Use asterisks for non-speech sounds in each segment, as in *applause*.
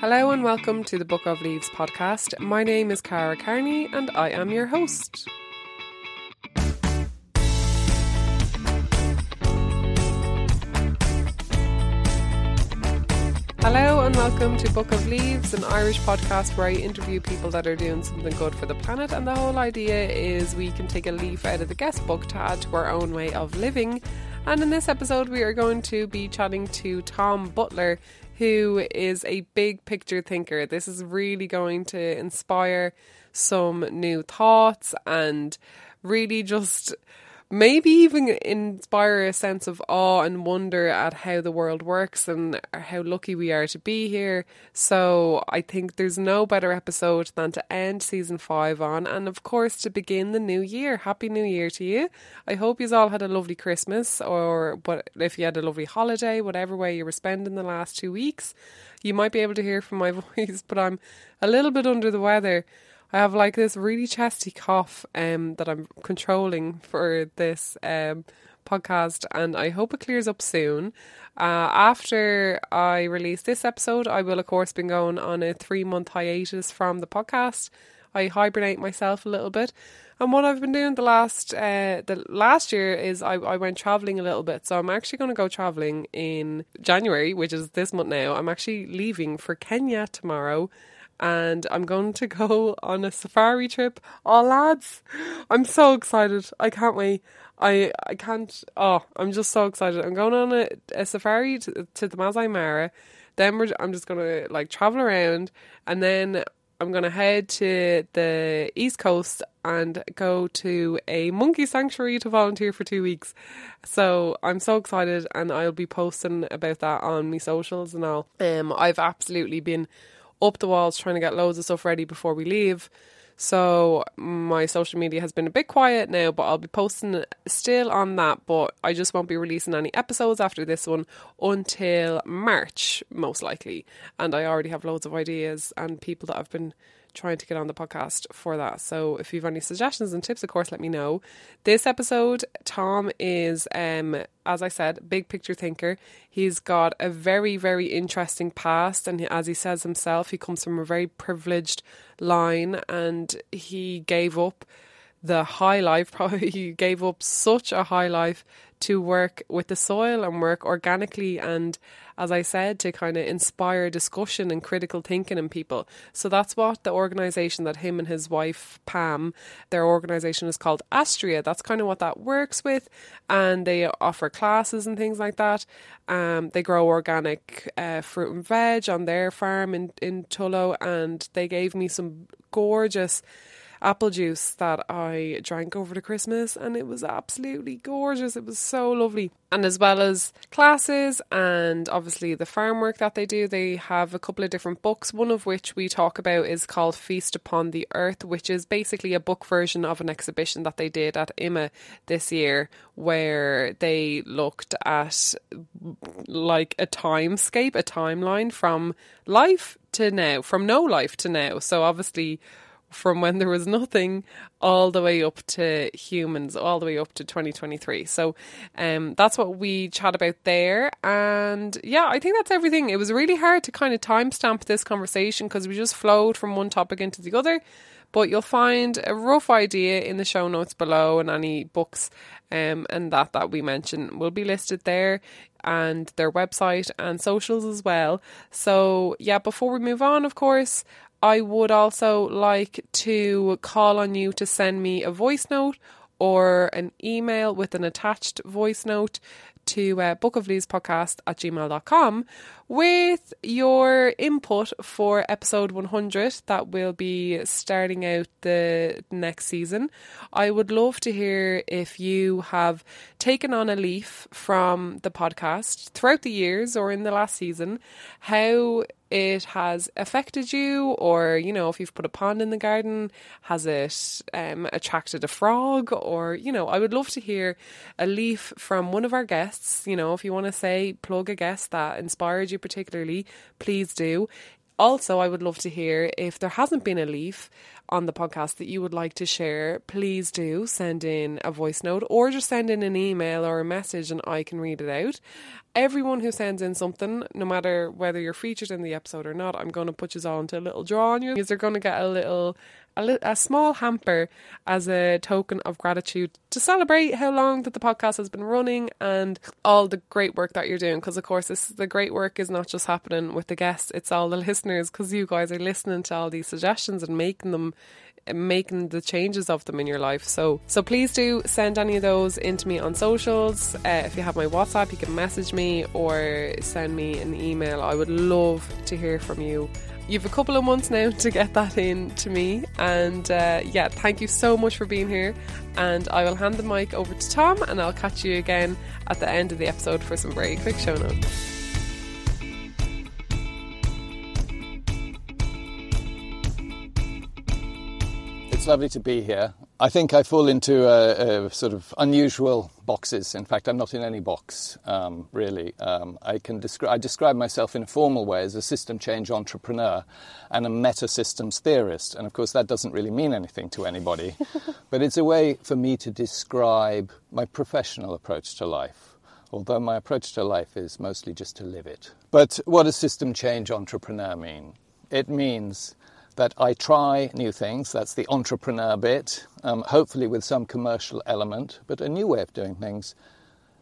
Hello and welcome to the Book of Leaves podcast. My name is Cara Carney and I am your host. Hello and welcome to Book of Leaves, an Irish podcast where I interview people that are doing something good for the planet. And the whole idea is we can take a leaf out of the guest book to add to our own way of living. And in this episode, we are going to be chatting to Tom Butler, who is a big picture thinker. This is really going to inspire some new thoughts and really just maybe even inspire a sense of awe and wonder at how the world works and how lucky we are to be here. So I think there's no better episode than to end season five on, and of course to begin the new year. Happy New Year to you! I hope you all had a lovely Christmas, or but if you had a lovely holiday, whatever way you were spending the last two weeks. You might be able to hear from my *laughs* voice, but I'm a little bit under the weather. I have like this really chesty cough um, that I'm controlling for this um, podcast, and I hope it clears up soon. Uh, after I release this episode, I will, of course, be going on a three month hiatus from the podcast. I hibernate myself a little bit. And what I've been doing the last uh, the last year is I, I went traveling a little bit. So I'm actually going to go traveling in January, which is this month now. I'm actually leaving for Kenya tomorrow and I'm going to go on a safari trip. Oh, lads, I'm so excited. I can't wait. I I can't. Oh, I'm just so excited. I'm going on a, a safari to, to the Masai Mara. Then we're, I'm just going to like travel around and then I'm going to head to the East Coast and go to a monkey sanctuary to volunteer for two weeks. So I'm so excited and I'll be posting about that on my socials and all. Um, I've absolutely been up the walls trying to get loads of stuff ready before we leave. So my social media has been a bit quiet now, but I'll be posting still on that. But I just won't be releasing any episodes after this one until March, most likely. And I already have loads of ideas and people that I've been trying to get on the podcast for that. So if you have any suggestions and tips, of course, let me know. This episode, Tom is, um, as I said, big picture thinker. He's got a very, very interesting past, and as he says himself, he comes from a very privileged line, and he gave up the high life. Probably *laughs* he gave up such a high life to work with the soil and work organically and as I said, to kind of inspire discussion and critical thinking in people. So that's what the organisation that him and his wife, Pam, their organisation is called Astræa. That's kind of what that works with. And they offer classes and things like that. Um, they grow organic uh, fruit and veg on their farm in, in Tullow. And they gave me some gorgeous apple juice that I drank over the Christmas, and it was absolutely gorgeous. It was so lovely. And as well as classes and obviously the farm work that they do, they have a couple of different books. One of which we talk about is called Feast Upon the Earth, which is basically a book version of an exhibition that they did at IMA this year, where they looked at like a timescape, a timeline from life to now, from no life to now. So obviously from when there was nothing all the way up to humans, all the way up to 2023. So um, that's what we chat about there. And yeah, I think that's everything. It was really hard to kind of timestamp this conversation because we just flowed from one topic into the other. But you'll find a rough idea in the show notes below, and any books um, and that that we mention will be listed there and their website and socials as well. So, yeah, before we move on, of course, I would also like to call on you to send me a voice note or an email with an attached voice note to uh, bookofleavespodcast at gmail.com with your input for episode 100 that will be starting out the next season. I would love to hear if you have taken on a leaf from the podcast throughout the years or in the last season, how it has affected you, or you know, if you've put a pond in the garden, has it um, attracted a frog, or you know, I would love to hear a leaf from one of our guests. You know, if you want to say plug a guest that inspired you particularly, please do. Also, I would love to hear if there hasn't been a leaf on the podcast that you would like to share, please do send in a voice note or just send in an email or a message and I can read it out. Everyone who sends in something, no matter whether you're featured in the episode or not, I'm going to put you all into a little draw on you because they're going to get a little a, a small hamper as a token of gratitude to celebrate how long that the podcast has been running and all the great work that you're doing. Because of course, this the great work is not just happening with the guests; it's all the listeners. Because you guys are listening to all these suggestions and making them making the changes of them in your life. So so please do send any of those into me on socials. Uh, if you have my WhatsApp, you can message me or send me an email. I would love to hear from you. You've a couple of months now to get that in to me. And uh, yeah, thank you so much for being here. And I will hand the mic over to Tom and I'll catch you again at the end of the episode for some very quick show notes. It's lovely to be here. I think I fall into a, sort of unusual boxes. In fact, I'm not in any box, um, really. Um, I can descri- I describe myself in a formal way as a system change entrepreneur and a meta systems theorist. And of course, that doesn't really mean anything to anybody. *laughs* but it's a way for me to describe my professional approach to life. Although my approach to life is mostly just to live it. But what does system change entrepreneur mean? It means that I try new things. That's the entrepreneur bit, um, hopefully with some commercial element, but a new way of doing things.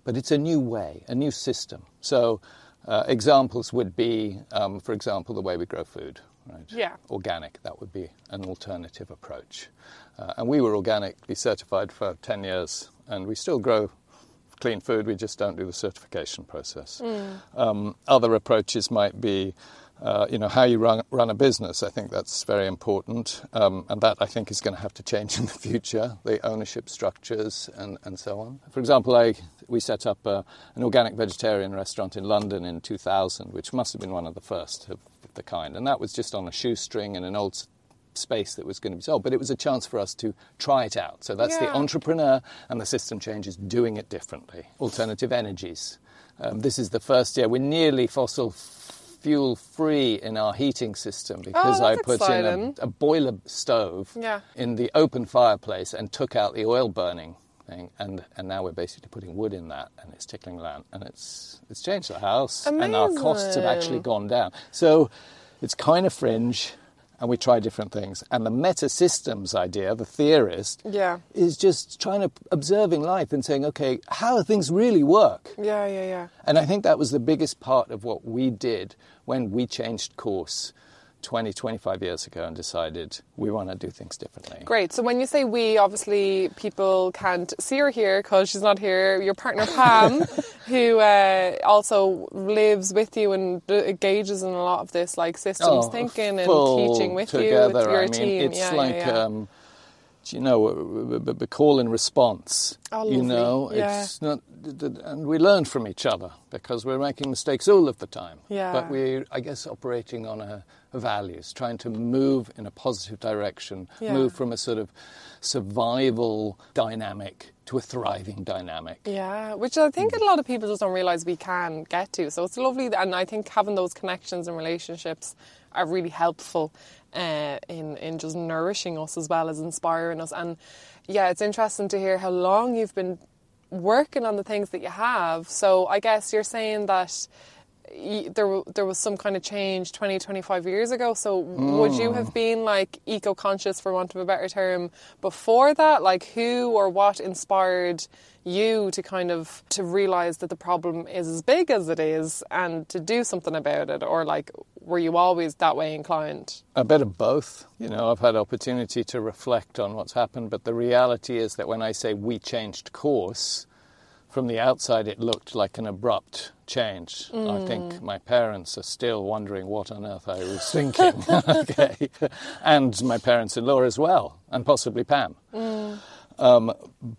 But it's a new way, a new system. So, uh, examples would be, um, for example, the way we grow food. Right? Yeah. Organic, that would be an alternative approach. Uh, and we were organically certified for 10 years, and we still grow clean food, we just don't do the certification process. Mm. Um, other approaches might be uh, you know, how you run, run a business. I think that's very important, um, and that I think is going to have to change in the future. The ownership structures and, and so on. For example, I, we set up uh, an organic vegetarian restaurant in London in 2000, which must have been one of the first of the kind, and that was just on a shoestring in an old space that was going to be sold. But it was a chance for us to try it out. So that's yeah. the entrepreneur and the system changes doing it differently. Alternative energies. Um, this is the first year we're nearly fossil fuel free in our heating system because oh, I put exciting. in a, a, boiler stove yeah. in the open fireplace and took out the oil burning thing, and, and now we're basically putting wood in that, and it's tickling land, and it's it's changed the house, Amazing. and our costs have actually gone down. So it's kind of fringe and we try different things. And the meta systems idea, the theorist, yeah. is just trying to observing life and saying, okay, how do things really work? Yeah, yeah, yeah. And I think that was the biggest part of what we did when we changed course 20, 25 years ago and decided we want to do things differently. Great. So when you say we, obviously people can't see her here because she's not here. Your partner *laughs* Pam, who uh, also lives with you and engages in a lot of this like systems oh, thinking and teaching with together. you, with your I mean, team. It's yeah, like. yeah, yeah. Um, you know, the call and response. Oh, you know, yeah. it's not, and we learn from each other because we're making mistakes all of the time. Yeah. But we're, I guess, operating on a, a values, trying to move in a positive direction, yeah. move from a sort of survival dynamic to a thriving dynamic. Yeah, which I think a lot of people just don't realise we can get to. So it's lovely, and I think having those connections and relationships are really helpful uh, in in just nourishing us as well as inspiring us. And yeah, it's interesting to hear how long you've been working on the things that you have. So I guess you're saying that there there was some kind of change 20 25 years ago so mm. would you have been like eco conscious for want of a better term before that like who or what inspired you to kind of to realize that the problem is as big as it is and to do something about it or like were you always that way inclined a bit of both you know i've had opportunity to reflect on what's happened but the reality is that when i say we changed course from the outside it looked like an abrupt change. Mm. I think my parents are still wondering what on earth I was *laughs* thinking. *laughs* okay. And my parents in law as well, and possibly Pam. Mm. Um,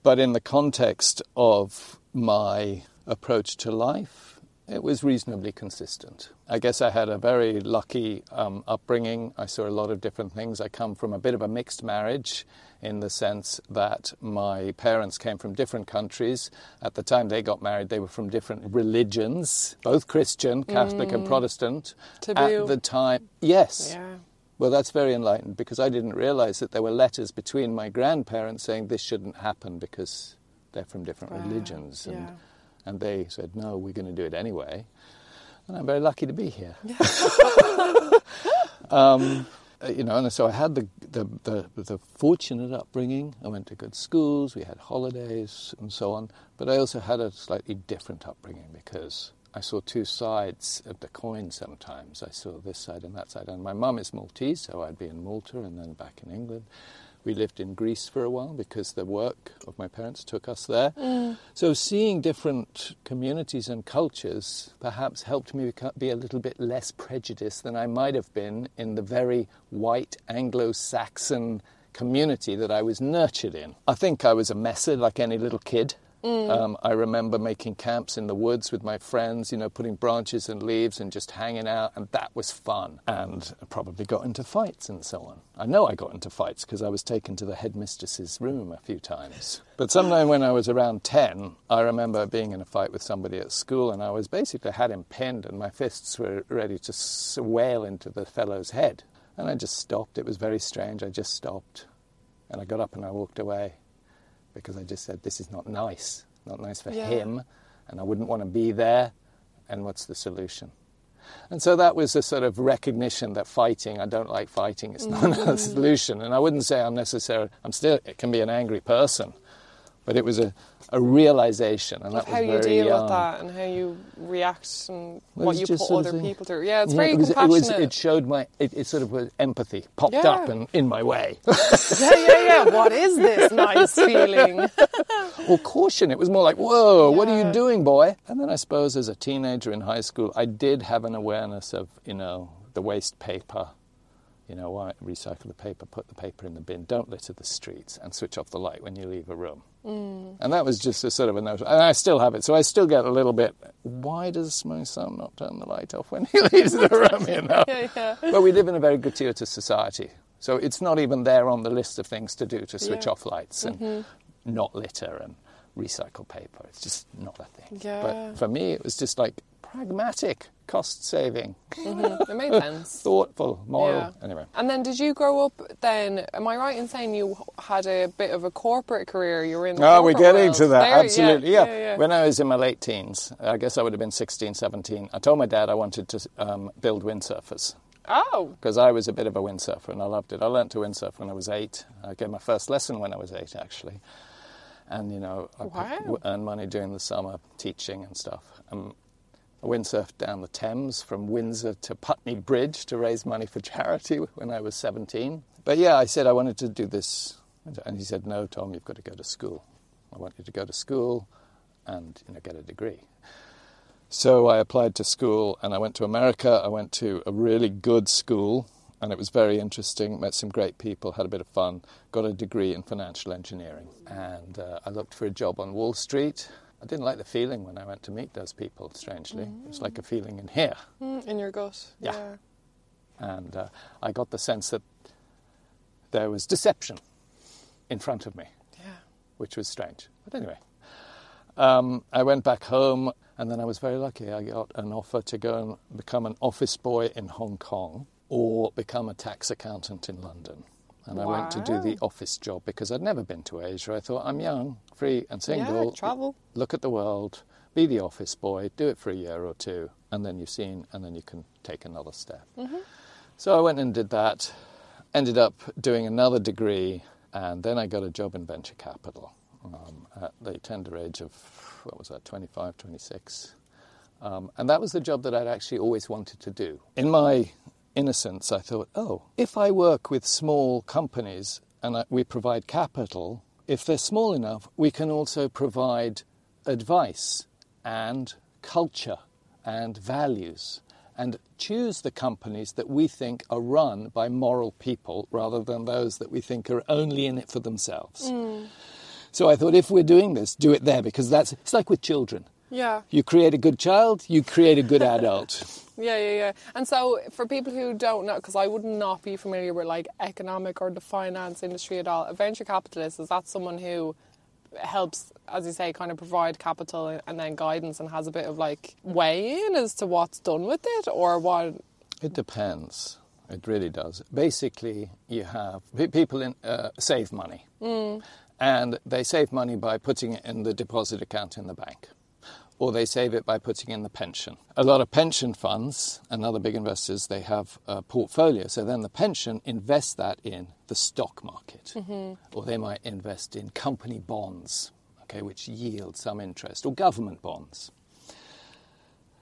but in the context of my approach to life, it was reasonably consistent. I guess I had a very lucky um, upbringing. I saw a lot of different things. I come from a bit of a mixed marriage in the sense that my parents came from different countries. At the time they got married, they were from different religions, both Christian, Catholic, mm. and Protestant. Taboo. At the time, yes. Yeah. Well, that's very enlightened because I didn't realize that there were letters between my grandparents saying this shouldn't happen because they're from different wow. religions. And, yeah. and they said, no, we're going to do it anyway. And I'm very lucky to be here. *laughs* *laughs* um, you know, and so I had the, the, the, the, fortunate upbringing. I went to good schools, we had holidays and so on. But I also had a slightly different upbringing because I saw two sides of the coin sometimes. I saw this side and that side. And my mum is Maltese, so I'd be in Malta and then back in England. We lived in Greece for a while because the work of my parents took us there. Mm. So seeing different communities and cultures perhaps helped me be a little bit less prejudiced than I might have been in the very white Anglo Saxon community that I was nurtured in. I think I was a messer like any little kid. Mm. Um, I remember making camps in the woods with my friends, you know, putting branches and leaves and just hanging out, and that was fun. And I probably got into fights and so on. I know I got into fights because I was taken to the headmistress's room a few times. But sometime when I was around 10, I remember being in a fight with somebody at school, and I was basically had him pinned, and my fists were ready to wail into the fellow's head. And I just stopped. It was very strange. I just stopped. And I got up and I walked away because I just said, this is not nice, not nice for yeah. him, and I wouldn't want to be there. And what's the solution? And so that was a sort of recognition that fighting, I don't like fighting, it's not mm-hmm. a solution. And I wouldn't say I'm necessarily, I'm still, it can be an angry person, but it was a, a realization, and that how was you deal young. with that and how you react and well, what you put other thing, people through. Yeah, it's yeah, very it was, compassionate. It, was, it showed my, it, it, sort of was empathy popped yeah. up and in my way. *laughs* yeah, yeah, yeah. What is this nice feeling? *laughs* well, caution. It was more like, whoa, yeah. what are you doing, boy? And then I suppose as a teenager in high school, I did have an awareness of, you know, the waste paper you know, why recycle the paper, put the paper in the bin, don't litter the streets, and switch off the light when you leave a room. Mm. And that was just a sort of a note. And I still have it. So I still get a little bit, why does my son not turn the light off when he *laughs* leaves the room, you know? *laughs* yeah, yeah. But we live in a very gratuitous society. So it's not even there on the list of things to do to switch yeah. off lights and mm-hmm. not litter and recycle paper. It's just not a thing. Yeah. But for me, it was just like pragmatic, cost saving. Mm-hmm. It made sense. *laughs* Thoughtful, moral. Yeah. Anyway. And then did you grow up then? Am I right in saying you had a bit of a corporate career? You were in the Oh, we're getting world. to that. There, Absolutely. Yeah, Yeah. yeah. When I was in my late teens, I guess I would have been 16, 17, I told my dad I wanted to um, build windsurfers. Oh. Because I was a bit of a windsurfer and I loved it. I learned to windsurf when I was eight. I gave my first lesson when I was eight, actually. And, you know, I Wow. earned money during the summer teaching and stuff. Um, I windsurfed down the Thames from Windsor to Putney Bridge to raise money for charity when I was 17. But yeah, I said I wanted to do this. And he said, No, Tom, you've got to go to school. I want you to go to school and you know, get a degree. So I applied to school and I went to America. I went to a really good school and it was very interesting. Met some great people, had a bit of fun, got a degree in financial engineering. And uh, I looked for a job on Wall Street. I didn't like the feeling when I went to meet those people, strangely. Mm. It was like a feeling in here. Mm, in your gut. Yeah. yeah. And uh, I got the sense that there was deception in front of me, Yeah. which was strange. But anyway, um, I went back home and then I was very lucky. I got an offer to go and become an office boy in Hong Kong or become a tax accountant in London. And I went to do the office job because I'd never been to Asia. I thought, I'm young, free, and single. Yeah, travel. Look at the world, be the office boy, do it for a year or two, and then you've seen, and then you can take another step. Mm-hmm. So I went and did that, ended up doing another degree, and then I got a job in venture capital um, at the tender age of, what was that, 25, 26. Um, and that was the job that I'd actually always wanted to do. In my innocence, I thought, oh, if I work with small companies and I, we provide capital, if they're small enough, we can also provide advice and culture and values and choose the companies that we think are run by moral people rather than those that we think are only in it for themselves. Mm. So I thought, if we're doing this, do it there because that's it's like with children. Yeah. You create a good child, you create a good adult. *laughs* Yeah, yeah, yeah. And so, for people who don't know, because I would not be familiar with like economic or the finance industry at all, a venture capitalist is that someone who helps, as you say, kind of provide capital and then guidance and has a bit of like weigh in as to what's done with it or what? It depends. It really does. Basically, you have people in, uh, save money, and they save money by putting it in the deposit account in the bank, or they save it by putting in the pension. A lot of pension funds and other big investors they have a portfolio, so then the pension invests that in the stock market, mm-hmm. or they might invest in company bonds, okay, which yield some interest, or government bonds.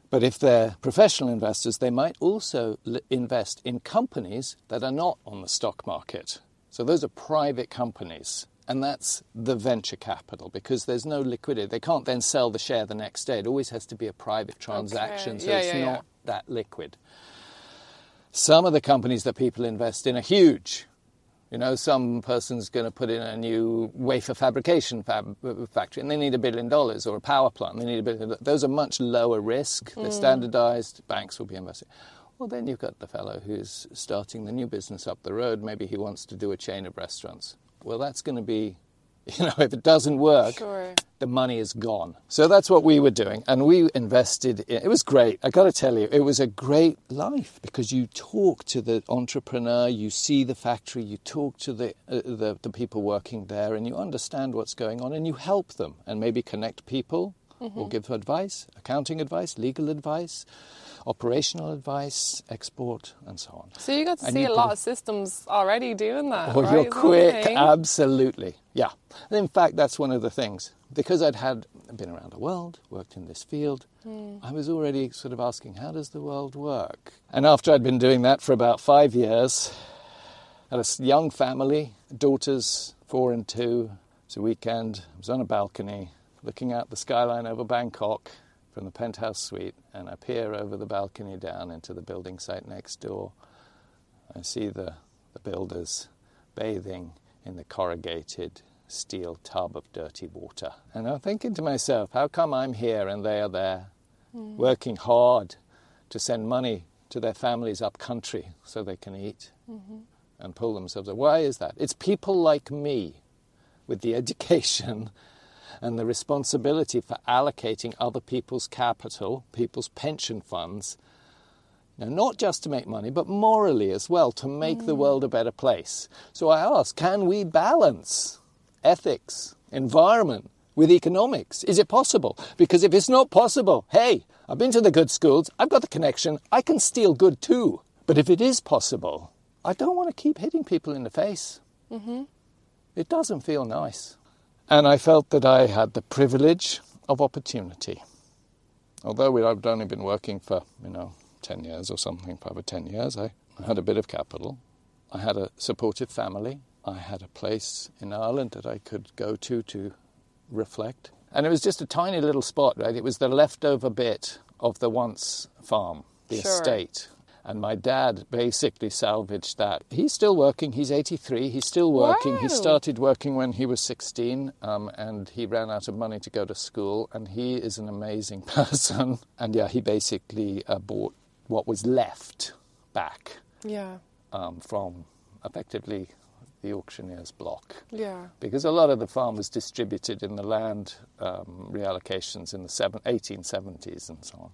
But if they're professional investors, they might also l- invest in companies that are not on the stock market. So those are private companies. And that's the venture capital because there's no liquidity. They can't then sell the share the next day. It always has to be a private transaction, so Yeah, it's yeah, yeah. not that liquid. Some of the companies that people invest in are huge. You know, some person's going to put in a new wafer fabrication fab- uh, factory and they need a billion dollars, or a power plant, they need a billion. Those are much lower risk. They're mm. standardized. Banks will be investing. Well, then you've got the fellow who's starting the new business up the road. Maybe he wants to do a chain of restaurants. Well, that's going to be, *laughs* you know, if it doesn't work, Sure. the money is gone. So that's what we were doing. And we invested in it was great. I got to tell you, it was a great life because you talk to the entrepreneur, you see the factory, you talk to the, uh, the, the people working there, and you understand what's going on and you help them and maybe connect people or give advice, accounting advice, legal advice, operational advice, export, and so on. So you got to And see a lot of systems already doing that. Oh, right? you're Is that the quick. Absolutely. Yeah. And in fact, that's one of the things. Because I'd had been around the world, worked in this field, hmm. I was already sort of asking, how does the world work? And after I'd been doing that for about five years, had a young family, daughters, four and two. It's a weekend. I was on a balcony looking out the skyline over Bangkok from the penthouse suite, and I peer over the balcony down into the building site next door. I see the, the builders bathing in the corrugated steel tub of dirty water. And I'm thinking to myself, how come I'm here and they are there, hmm. working hard to send money to their families up country so they can eat mm-hmm. and pull themselves up? Why is that? It's people like me with the *laughs* education and the responsibility for allocating other people's capital, people's pension funds, now, not just to make money, but morally as well, to make the mm. world a better place. So I ask, can we balance ethics, environment with economics? Is it possible? Because if it's not possible, hey, I've been to the good schools, I've got the connection, I can steal good too. But if it is possible, I don't want to keep hitting people in the face. Mm-hmm. It doesn't feel nice. And I felt that I had the privilege of opportunity. Although I'd only been working for, you know, 10 years or something, for over 10 years, I had a bit of capital. I had a supportive family. I had a place in Ireland that I could go to to reflect. And it was just a tiny little spot, right? It was the leftover bit of the once farm, the Sure. estate. And my dad basically salvaged that. He's still working. He's 83. He's still working. He started working when he was 16 um, and he ran out of money to go to school. And he is an amazing *laughs* person. And yeah, he basically uh, bought what was left back Yeah, um, from effectively the auctioneer's block yeah. because a lot of the farm was distributed in the land um, reallocations in the seven, 1870s and so on.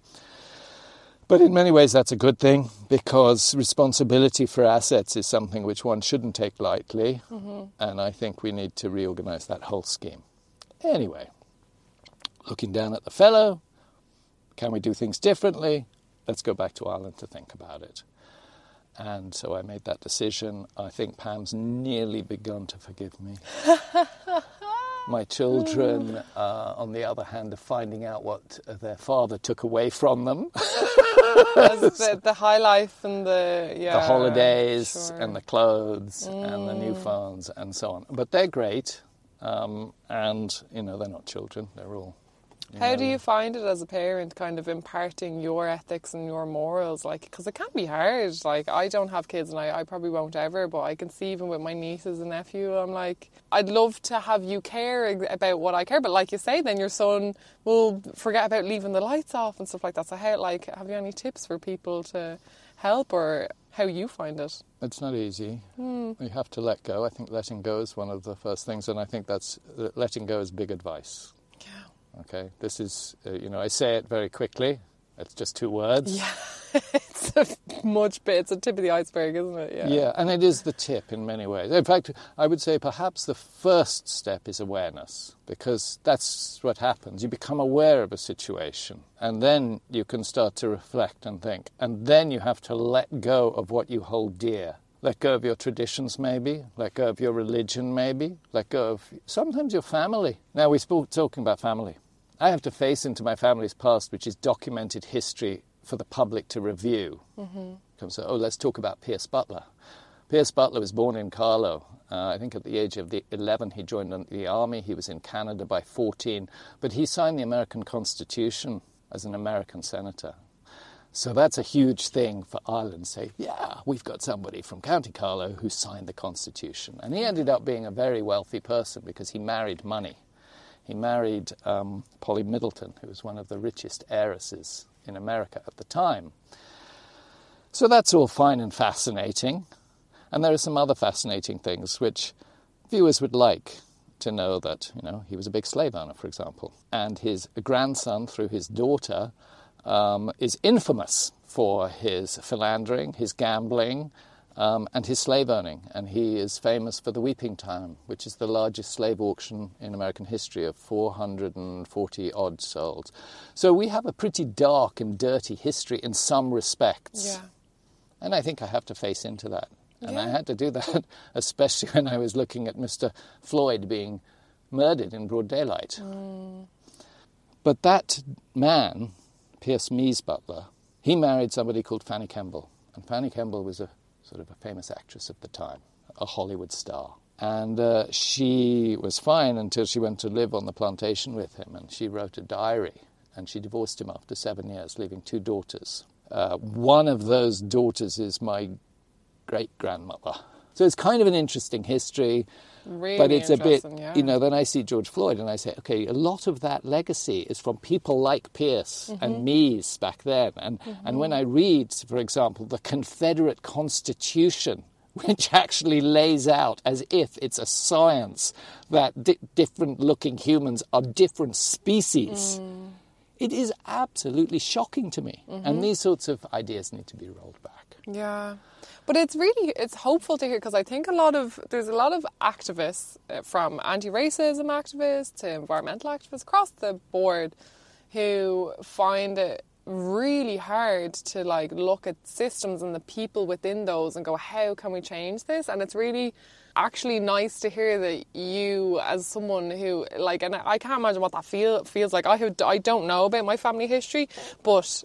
But in many ways, that's a good thing because responsibility for assets is something which one shouldn't take lightly, and I think we need to reorganize that whole scheme. Anyway, looking down at the fellow, can we do things differently? Let's go back to Ireland to think about it. And so I made that decision. I think Pam's nearly begun to forgive me. *laughs* My children, uh, on the other hand, are finding out what their father took away from them *laughs* *laughs* the, the high life and the yeah the holidays sure. and the clothes and the new phones and so on. But they're great. Um, and, you know, they're not children, they're all How do you find it as a parent, kind of imparting your ethics and your morals? Like, because it can be hard. Like, I don't have kids and I, I probably won't ever, but I can see even with my nieces and nephew, I'm like, I'd love to have you care about what I care. But like you say, then your son will forget about leaving the lights off and stuff like that. So, how, like, have you any tips for people to help or how you find it? It's not easy. Hmm. You have to let go. I think letting go is one of the first things, and I think that's letting go is big advice. Okay, this is uh, you know I say it very quickly. It's just two words. Yeah. *laughs* it's a much bit, it's a tip of the iceberg, isn't it? Yeah. Yeah, and it is the tip in many ways. In fact, I would say perhaps the first step is awareness, because that's what happens. You become aware of a situation, and then you can start to reflect and think, and then you have to let go of what you hold dear. Let go of your traditions, maybe. Let go of your religion, maybe. Let go of sometimes your family. Now, we're spoke, talking about family. I have to face into my family's past, which is documented history for the public to review. Mm-hmm. So, oh, let's talk about Pierce Butler. Pierce Butler was born in Carlow. Uh, I think at the age of the 11 he joined the army. He was in Canada by 14, but he signed the American Constitution as an American senator. So that's a huge thing for Ireland. Say, yeah, we've got somebody from County Carlow who signed the Constitution, and he ended up being a very wealthy person because he married money. He married um, Polly Middleton, who was one of the richest heiresses in America at the time. So that's all fine and fascinating. And there are some other fascinating things which viewers would like to know that, you know, he was a big slave owner, for example. And his grandson, through his daughter, um, is infamous for his philandering, his gambling, um, and his slave owning. And he is famous for the Weeping Time, which is the largest slave auction in American history of 440 odd souls. So we have a pretty dark and dirty history in some respects. Yeah. And I think I have to face into that. And I had to do that, *laughs* especially when I was looking at Mr. Floyd being murdered in broad daylight. But that man, Pierce Mease Butler, he married somebody called Fanny Kemble. And Fanny Kemble was a sort of a famous actress of the time, a Hollywood star. And uh, she was fine until she went to live on the plantation with him. And she wrote a diary. And she divorced him after seven years, leaving two daughters. Uh, one of those daughters is my great grandmother. So it's kind of an interesting history. Really but it's a bit, yeah. you know, then I see George Floyd and I say, okay, a lot of that legacy is from people like Pierce Mm-hmm. and Mease back then. And, and when I read, for example, the Confederate Constitution, *laughs* which actually lays out as if it's a science that di- different looking humans are different species. Mm. It is absolutely shocking to me. Mm-hmm. And these sorts of ideas need to be rolled back. Yeah. But it's really it's hopeful to hear because I think a lot of there's a lot of activists uh, from anti-racism activists to environmental activists across the board who find it really hard to like look at systems and the people within those and go how can we change this and it's really actually nice to hear that you as someone who like and I can't imagine what that feel feels like I have I don't know about my family history but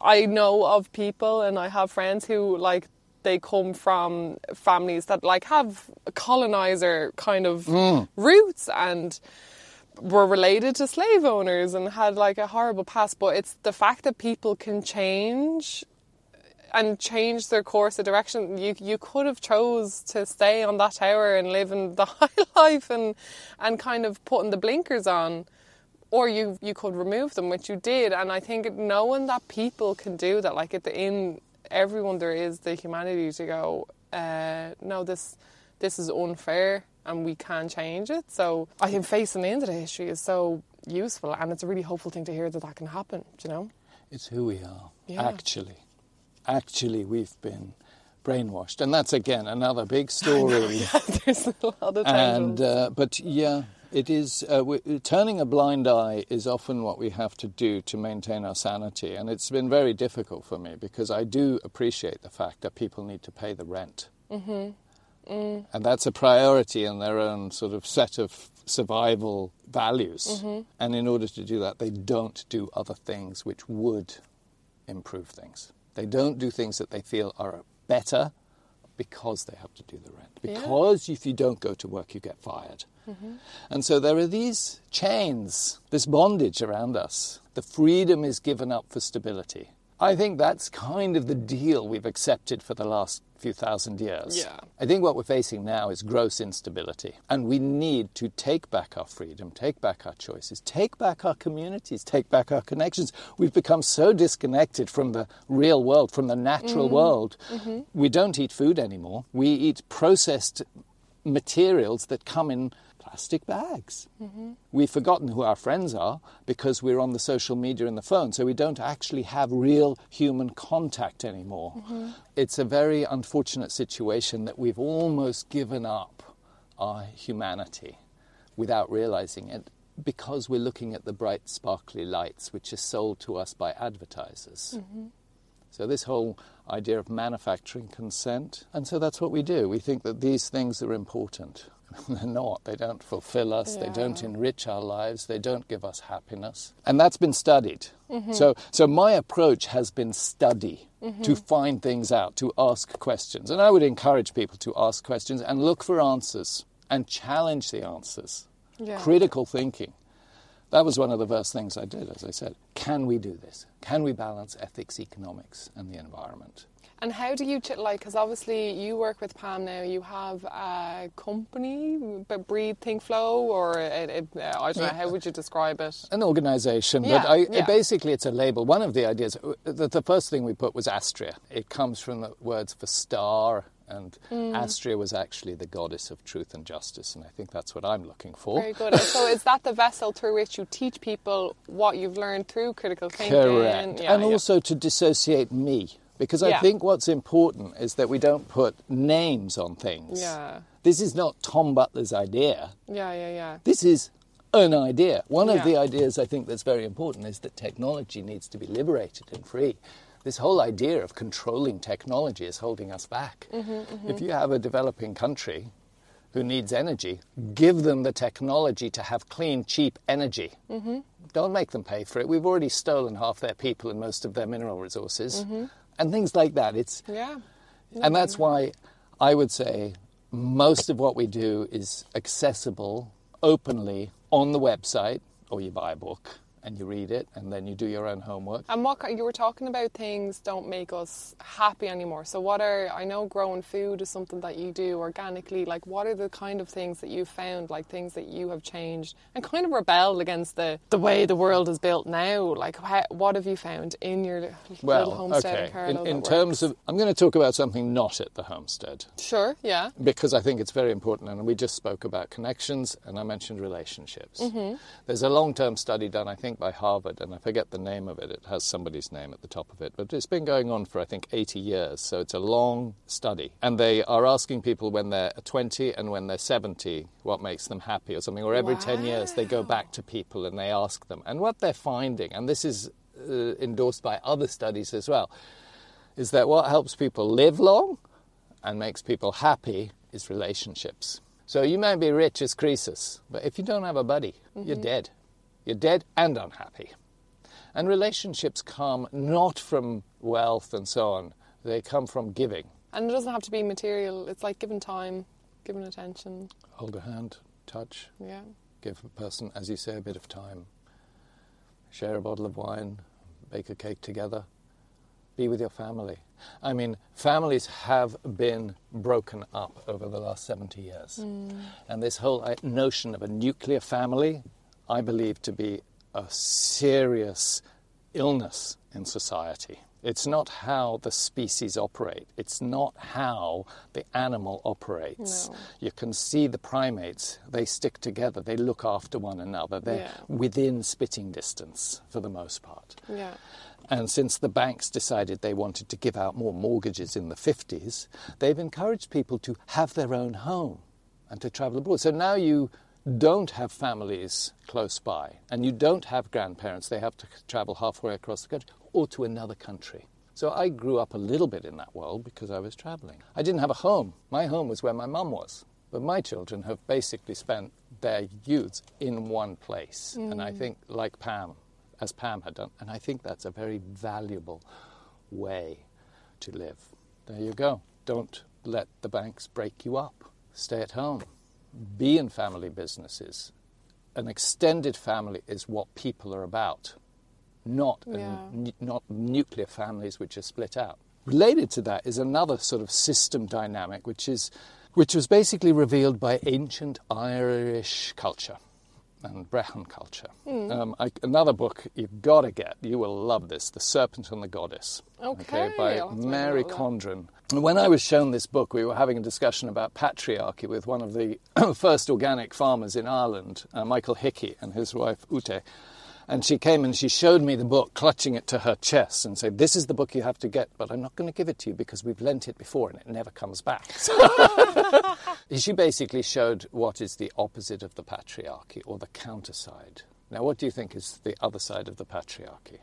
I know of people and I have friends who like they come from families that like have colonizer kind of mm. roots and were related to slave owners and had like a horrible past. But it's the fact that people can change and change their course of direction. You you could have chose to stay on that tower and live in the *laughs* high life and and kind of putting the blinkers on or you you could remove them which you did and i think knowing that people can do that like at the in everyone there is the humanity to go uh, no this this is unfair and we can change it so i think facing into the history is so useful and it's a really hopeful thing to hear that that can happen you know It's who we are, Yeah. actually. Actually, we've been brainwashed. And that's, again, another big story. *laughs* *laughs* there's a lot of and uh, But yeah, it is. Uh, turning a blind eye is often what we have to do to maintain our sanity. And it's been very difficult for me because I do appreciate the fact that people need to pay the rent. Mm-hmm. Mm. And that's a priority in their own sort of set of survival values. And in order to do that, they don't do other things which would improve things. They don't do things that they feel are better because they have to do the rent. Yeah. Because if you don't go to work, you get fired. Mm-hmm. And so there are these chains, this bondage around us. The freedom is given up for stability. I think that's kind of the deal we've accepted for the last few thousand years. Yeah. I think what we're facing now is gross instability. And we need to take back our freedom, take back our choices, take back our communities, take back our connections. We've become so disconnected from the real world, from the natural mm-hmm. world. Mm-hmm. We don't eat food anymore. We eat processed materials that come in plastic bags. Mm-hmm. We've forgotten who our friends are because we're on the social media and the phone, so we don't actually have real human contact anymore. Mm-hmm. It's a very unfortunate situation that we've almost given up our humanity without realizing it because we're looking at the bright, sparkly lights which are sold to us by advertisers. Mm-hmm. So, this whole idea of manufacturing consent, and so that's what we do. We think that these things are important. *laughs* They're not. They don't fulfill us. They don't enrich our lives. They don't give us happiness. And that's been studied. Mm-hmm. So, so, my approach has been study mm-hmm. to find things out, to ask questions. And I would encourage people to ask questions and look for answers and challenge the answers. Yeah. Critical thinking. That was one of the first things I did, as I said. Can we do this? Can we balance ethics, economics, and the environment? And how do you, ch- like, because obviously you work with Pam now, you have a company, but Breathe, Think, Flow, or it, it, uh, I don't know, how would you describe it? An organization, Yeah, but I, yeah. basically it's a label. One of the ideas, uh, the, the first thing we put was Astræa. It comes from the words for star, and Mm. Astræa was actually the goddess of truth and justice, and I think that's what I'm looking for. Very good. So is that the vessel through which you teach people what you've learned through critical thinking? Correct. Yeah, and yeah. also to dissociate me. Because I Yeah. think what's important is that we don't put names on things. Yeah. This is not Tom Butler's idea. Yeah, yeah, yeah. This is an idea. One Yeah. of the ideas I think that's very important is that technology needs to be liberated and free. This whole idea of controlling technology is holding us back. Mm-hmm, If you have a developing country who needs energy, give them the technology to have clean, cheap energy. Mm-hmm. Don't make them pay for it. We've already stolen half their people and most of their mineral resources. And things like that. It's, Yeah. and that's why I would say most of what we do is accessible openly on the website, or you buy a book and you read it, and then you do your own homework. And what you were talking about things don't make us happy anymore. So what are I know growing food is something that you do organically. Like what are the kind of things that you've found, like things that you have changed and kind of rebelled against the the way the world is built now? Like how, what have you found in your li- little Well, homestead okay. in In, in terms of, I'm going to talk about something not at the homestead sure, yeah, because I think it's very important. And we just spoke about connections, and I mentioned relationships. Mm-hmm. There's a long-term study done, I think, by Harvard, and I forget the name of it. It has somebody's name at the top of it, but it's been going on for I think 80 years. So it's a long study, and they are asking people when they're 20 and when they're 70 what makes them happy or something. Or every 10 years they go back to people and they ask them, and what they're finding, and this is uh, endorsed by other studies as well, is that what helps people live long and makes people happy is relationships. So you may be rich as Croesus, but if you don't have a buddy, you're dead. You're dead and unhappy. And relationships come not from wealth and so on, they come from giving. and it doesn't have to be material. It's like giving time, giving attention. Hold a hand, touch, Yeah, give a person, as you say, a bit of time. Share a bottle of wine, bake a cake together, be with your family. I mean, families have been broken up over the last 70 years. Mm. And this whole uh, notion of a nuclear family, I believe to be a serious illness in society. It's not how the species operate. It's not how the animal operates. No. You can see the primates, they stick together, they look after one another, they're Yeah. within spitting distance for the most part. yeah. And since the banks decided they wanted to give out more mortgages in the 50s, they've encouraged people to have their own home and to travel abroad. So now you don't have families close by and you don't have grandparents. They have to travel halfway across the country or to another country. So I grew up a little bit in that world because I was traveling. I didn't have a home. My home was where my mum was. But my children have basically spent their youths in one place. And I mm. think, like Pam, as Pam had done, and I think that's a very valuable way to live. There you go. Don't let the banks break you up. Stay at home. Be in family businesses. An extended family is what people are about, not, Yeah. not nuclear families which are split out. Related to that is another sort of system dynamic, which, is, which was basically revealed by ancient Irish culture and Brehon culture. Hmm. Um, I, another book you've got to get, you will love this The Serpent and the Goddess. Okay, by I'll have to make a Mary. Condren. And When I was shown this book, we were having a discussion about patriarchy with one of the *coughs* first organic farmers in Ireland, uh, Michael Hickey, and his wife Ute. And she came and she showed me the book, clutching it to her chest, and said, This is the book you have to get, but I'm not going to give it to you because we've lent it before and it never comes back. *laughs* *laughs* she basically showed what is the opposite of the patriarchy or the counter side. Now, what do you think is the other side of the patriarchy?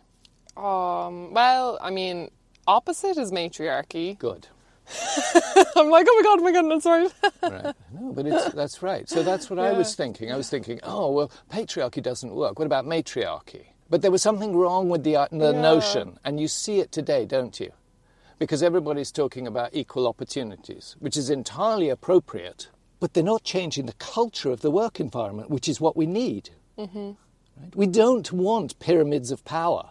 Um, well, I mean, opposite is matriarchy. Good. *laughs* I'm like, oh my god, oh my goodness, sorry. *laughs* right. No, but it's, that's right. So that's what I was thinking. I was thinking, oh, well, patriarchy doesn't work. What about matriarchy? But there was something wrong with the, uh, the Yeah. notion, and you see it today, don't you? Because everybody's talking about equal opportunities, which is entirely appropriate, but they're not changing the culture of the work environment, which is what we need. Mm-hmm. Right? We don't want pyramids of power.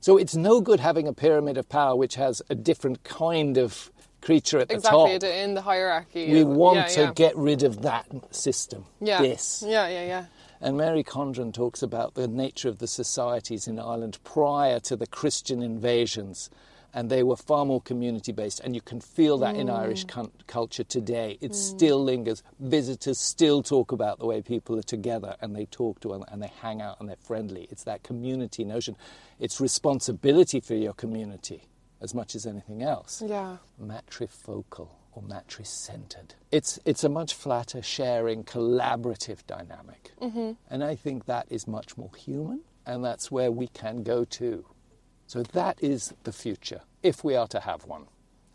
So it's no good having a pyramid of power which has a different kind of creature at the exactly, top. the- in the hierarchy. We want yeah, to yeah. get rid of that system. yeah. This. Yeah, yeah, yeah. And Mary Condren talks about the nature of the societies in Ireland prior to the Christian invasions. And they were far more community based. And you can feel that in mm. Irish cun- culture today. It mm. still lingers. Visitors still talk about the way people are together and they talk to one and they hang out and they're friendly. It's that community notion. It's responsibility for your community as much as anything else Yeah. matrifocal or matri-centered. It's, it's a much flatter, sharing, collaborative dynamic. Mm-hmm. And I think that is much more human, and that's where we can go to. So that is the future, if we are to have one.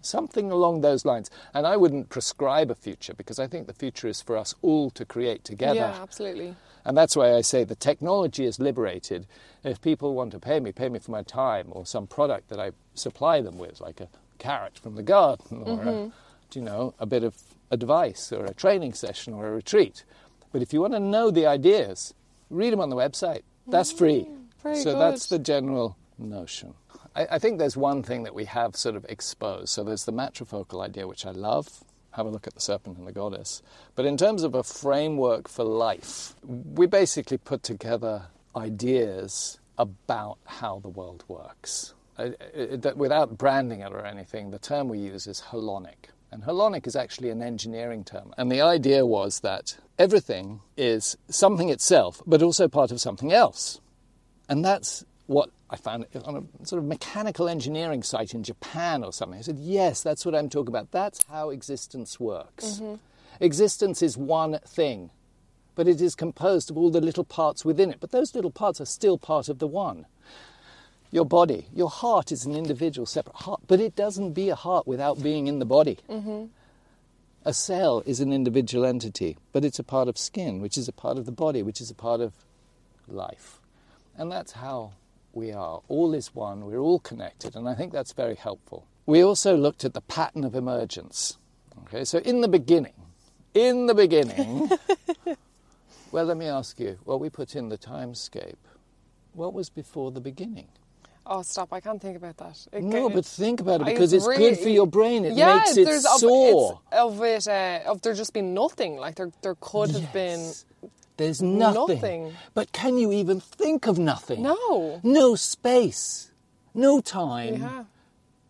Something along those lines. And I wouldn't prescribe a future because I think the future is for us all to create together. Yeah, absolutely. And that's why I say the technology is liberated. If people want to pay me, pay me for my time or some product that I supply them with, like a carrot from the garden or, a, mm-hmm. you know, a bit of advice or a training session or a retreat. But if you want to know the ideas, read them on the website. That's mm, free. very so that's the general notion. I, I think there's one thing that we have sort of exposed. So there's the matrifocal idea, which I love. Have a look at the serpent and the goddess. But in terms of a framework for life, we basically put together ideas about how the world works. That without branding it or anything, the term we use is holonic. And holonic is actually an engineering term. And the idea was that everything is something itself, but also part of something else. And that's what I found on a sort of mechanical engineering site in Japan or something. I said, yes, that's what I'm talking about. That's how existence works. Mm-hmm. Existence is one thing, but it is composed of all the little parts within it. But those little parts are still part of the one. Your body, your heart is an individual, separate heart, but it doesn't be a heart without being in the body. Mm-hmm. A cell is an individual entity, but it's a part of skin, which is a part of the body, which is a part of life. And that's how we are. All is one, we're all connected, and I think that's very helpful. We also looked at the pattern of emergence. Okay, so in the beginning, in the beginning, *laughs* well, let me ask you, well, we put in the timescape. What was before the beginning? Oh, stop! I can't think about that. It No, ca- but think about it I because it's good for your brain. It yeah, makes it there's of, it's it uh, of there just been nothing. Like there there could have been There's nothing. Nothing. But can you even think of nothing? no. No space, no time, Yeah.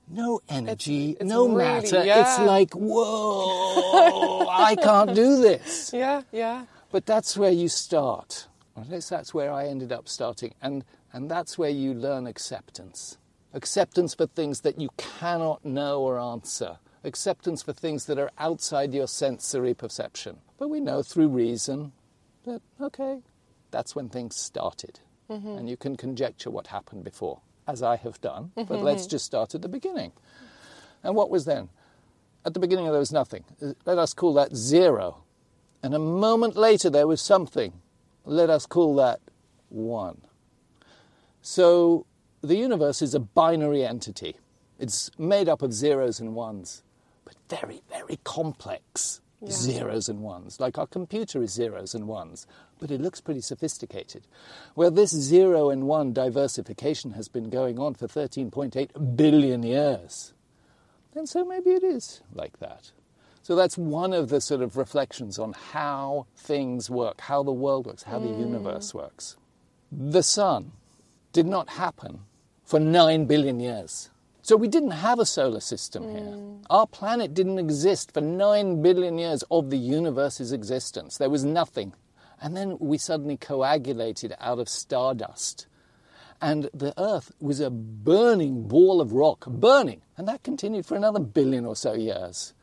no energy, it's no really- matter. It's like, whoa, I *laughs* can't do this. Yeah. Yeah. But that's where you start. Or At least that's where I ended up starting. And, and that's where you learn acceptance. Acceptance for things that you cannot know or answer. Acceptance for things that are outside your sensory perception. But we know through reason that, okay, that's when things started. Mm-hmm. And you can conjecture what happened before, as I have done. But mm-hmm. let's just start at the beginning. And what was then? At the beginning, there was nothing. Let us call that zero. And a moment later, there was something. Let us call that one. So the universe is a binary entity. It's made up of zeros and ones. But very, very complex Yeah. zeros and ones. Like our computer is zeros and ones, but it looks pretty sophisticated. Well, this zero and one diversification has been going on for 13.8 billion years. And so maybe it is like that. So that's one of the sort of reflections on how things work, how the world works, how the universe works. The sun did not happen for 9 billion years. So we didn't have a solar system hmm. here. Our planet didn't exist for 9 billion years of the universe's existence. There was nothing. And then we suddenly coagulated out of stardust. And the Earth was a burning ball of rock, burning. And that continued for another billion or so years.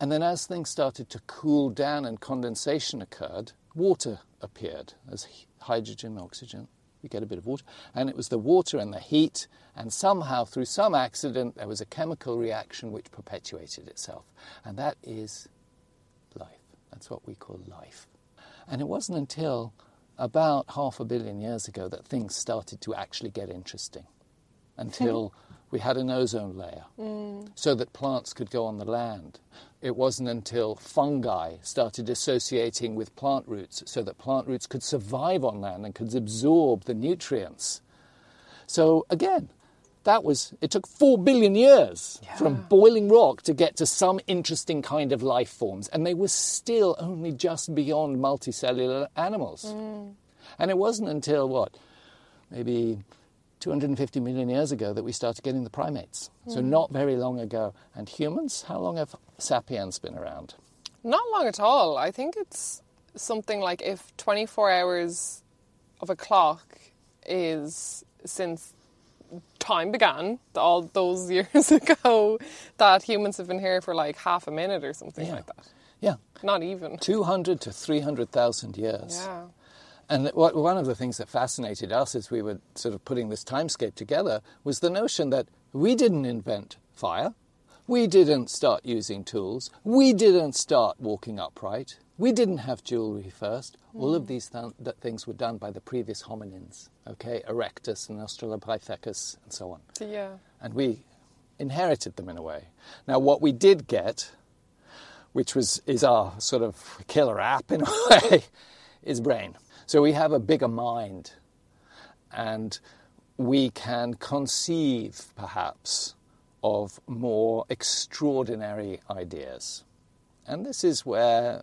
And then, as things started to cool down and condensation occurred, water appeared as hydrogen, oxygen. You get a bit of water. And it was the water and the heat, and somehow, through some accident, there was a chemical reaction which perpetuated itself. And that is life. That's what we call life. And it wasn't until about half a billion years ago that things started to actually get interesting *laughs* until we had an ozone layer mm. so that plants could go on the land. It wasn't until fungi started associating with plant roots so that plant roots could survive on land and could absorb the nutrients. So again, that was it took 4 billion years from boiling rock to get to some interesting kind of life forms and they were still only just beyond multicellular animals. Mm. And it wasn't until what maybe 250 million years ago that we started getting the primates. So hmm. not very long ago. And humans, how long have sapiens been around? Not long at all. I think it's something like if 24 hours of a clock is since time began, all those *laughs* years ago, that humans have been here for like half a minute or something Yeah. like that. Yeah, Not even. 200 to 300,000 years. Yeah. And what, one of the things that fascinated us as we were sort of putting this timescape together was the notion that we didn't invent fire, we didn't start using tools, we didn't start walking upright, we didn't have jewelry first. All of mm. these th- things were done by the previous hominins, okay, Erectus and Australopithecus and so on. Yeah. And we inherited them in a way. Now, what we did get, which was is our sort of killer app in a *laughs* way, is brain. So we have a bigger mind, and we can conceive perhaps of more extraordinary ideas. And this is where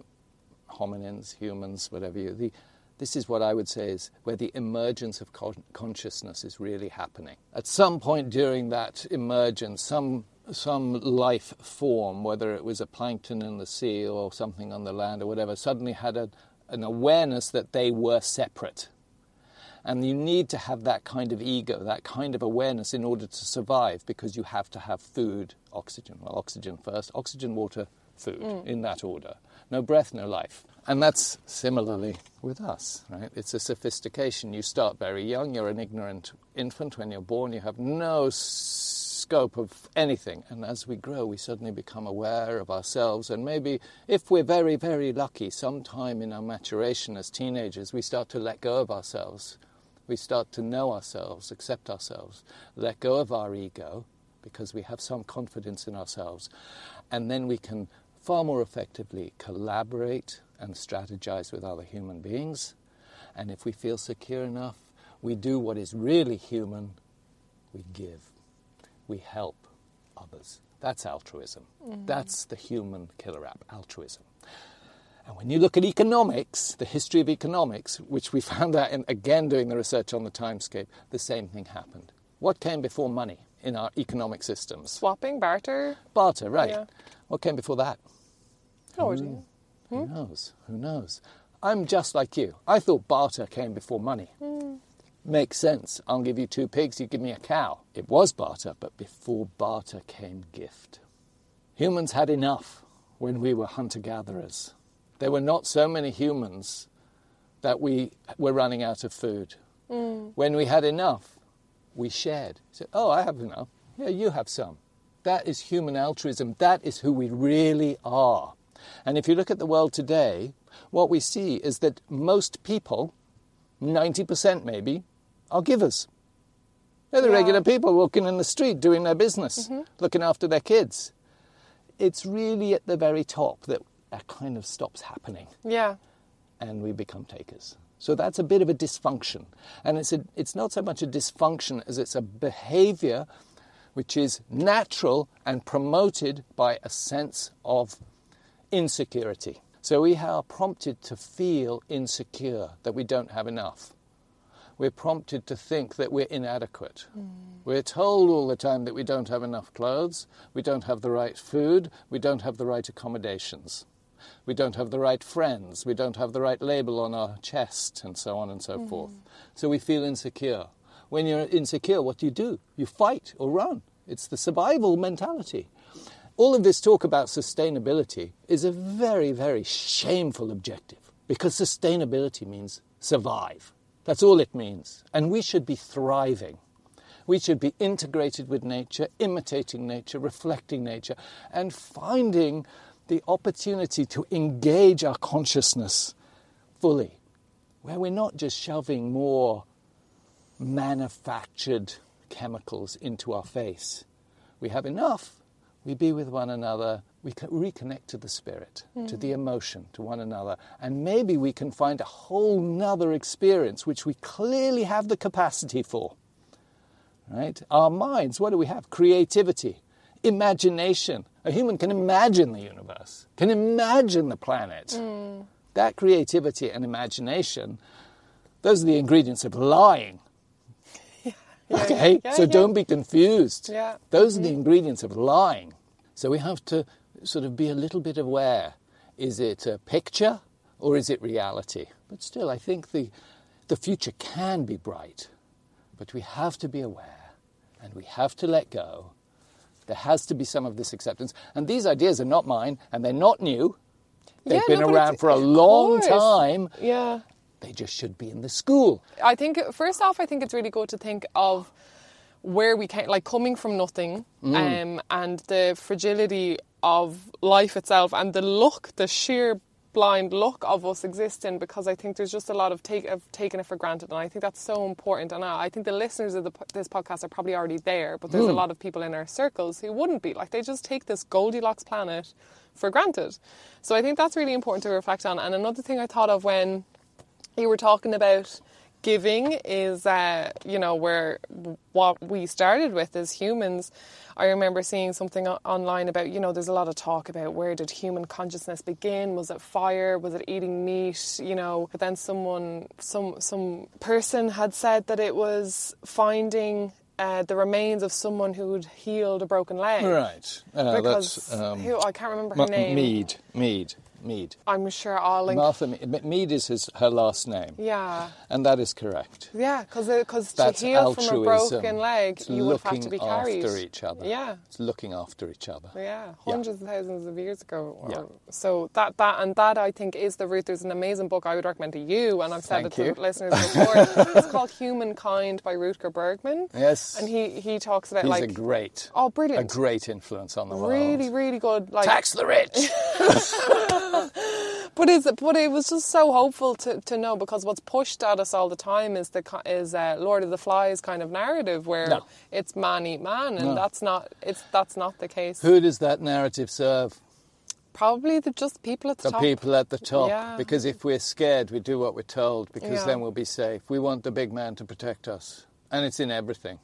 hominins, humans, whatever you, the, this is what I would say is where the emergence of con- consciousness is really happening. At some point during that emergence, some some life form, whether it was a plankton in the sea or something on the land or whatever, suddenly had a, an awareness that they were separate. And you need to have that kind of ego, that kind of awareness in order to survive because you have to have food, oxygen. Well, oxygen first, oxygen, water, food, mm. in that order. No breath, no life. And that's similarly with us, right? It's a sophistication. You start very young, you're an ignorant infant. When you're born, you have no scope of anything. And as we grow, we suddenly become aware of ourselves. And maybe, if we're very, very lucky, sometime in our maturation as teenagers, we start to let go of ourselves. We start to know ourselves, accept ourselves, let go of our ego because we have some confidence in ourselves. And then we can far more effectively collaborate and strategize with other human beings. And if we feel secure enough, we do what is really human we give, we help others. That's altruism. That's the human killer app, altruism. And when you look at economics, the history of economics, which we *laughs* found out in, again doing the research on the timescape, the same thing happened. What came before money in our economic systems? Swapping, barter. Barter, right. Yeah. What came before that? No idea. Hmm. Hmm? Who knows? Who knows? I'm just like you. I thought barter came before money. Hmm. Makes sense. I'll give you two pigs, you give me a cow. It was barter, but before barter came gift. Humans had enough when we were hunter gatherers. There were not so many humans that we were running out of food. Mm. When we had enough, we shared. Said, "Oh, I have enough. Yeah, you have some." That is human altruism. That is who we really are. And if you look at the world today, what we see is that most people, 90% maybe, are givers. They're the Yeah. regular people walking in the street doing their business, mm-hmm. looking after their kids. it's really at the very top that that kind of stops happening Yeah. and we become takers. So that's a bit of a dysfunction. And it's, a, it's not so much a dysfunction as it's a behavior which is natural and promoted by a sense of insecurity. So we are prompted to feel insecure that we don't have enough. We're prompted to think that we're inadequate. Hmm. We're told all the time that we don't have enough clothes, we don't have the right food, we don't have the right accommodations. We don't have the right friends, we don't have the right label on our chest, and so on and so hmm. forth. So we feel insecure. When you're insecure, what do you do? You fight or run. It's the survival mentality. All of this talk about sustainability is a very, very shameful objective because sustainability means survive. That's all it means. And we should be thriving. We should be integrated with nature, imitating nature, reflecting nature, and finding the opportunity to engage our consciousness fully, where we're not just shoving more manufactured chemicals into our face. We have enough. We be with one another. We reconnect to the spirit, to the mm. emotion, to one another. And maybe we can find a whole nother experience which we clearly have the capacity for. Right? Our minds, what do we have? Creativity, imagination. A human can imagine the universe, can imagine the planet. Mm. That creativity and imagination, those are the ingredients of lying. Okay? yeah, so yeah. don't be confused. Yeah. Those are the ingredients of lying. So we have to sort of be a little bit aware. Is it a picture or is it reality? But still, I think the, the future can be bright. But we have to be aware and we have to let go. There has to be some of this acceptance. And these ideas are not mine and they're not new. They've Yeah, been no, around for a long time. Yeah. They just should be in the school. I think first off, I think it's really good to think of where we came, like coming from nothing, um, and the fragility of life itself, and the look, the sheer blind look of us existing. Because I think there's just a lot of take of taking it for granted, and I think that's so important. And I, I think the listeners of the, this podcast are probably already there, but there's a lot of people in our circles who wouldn't be. Like they just take this Goldilocks planet for granted. So I think that's really important to reflect on. And another thing I thought of when you were talking about giving is uh, you know where what we started with as humans i remember seeing something online about you know there's a lot of talk about where did human consciousness begin was it fire was it eating meat you know but then someone some some person had said that it was finding uh, the remains of someone who'd healed a broken leg Right. Uh, because um, who i can't remember her Ma- name Mead. Mead. Mead. i'm sure link Martha Mead. Mead is his, her last name. yeah And that is correct. Yeah, because to heal from a broken leg, It's you would have to be carried. after each other. Yeah, It's looking after each other. yeah, Yeah. hundreds of thousands of years ago. or- Yeah. So that that and that I think is the root. There's an amazing book I would recommend to you, and I've said Thank it you. to listeners before. *laughs* it's called Humankind by Rutger Bregman. Yes. and he he talks about He's like a great, oh brilliant. a great influence on the world. really really good. Like Tax the rich. *laughs* *laughs* *laughs* But is but it was just so hopeful to, to know because what's pushed at us all the time is the is uh, Lord of the Flies kind of narrative where No. it's man eat man and No. that's not it's that's not the case. Who does that narrative serve? Probably the just people at the, The top. people at the top. Yeah. Because if we're scared, we do what we're told because Yeah. then we'll be safe. We want the big man to protect us. And it's in everything.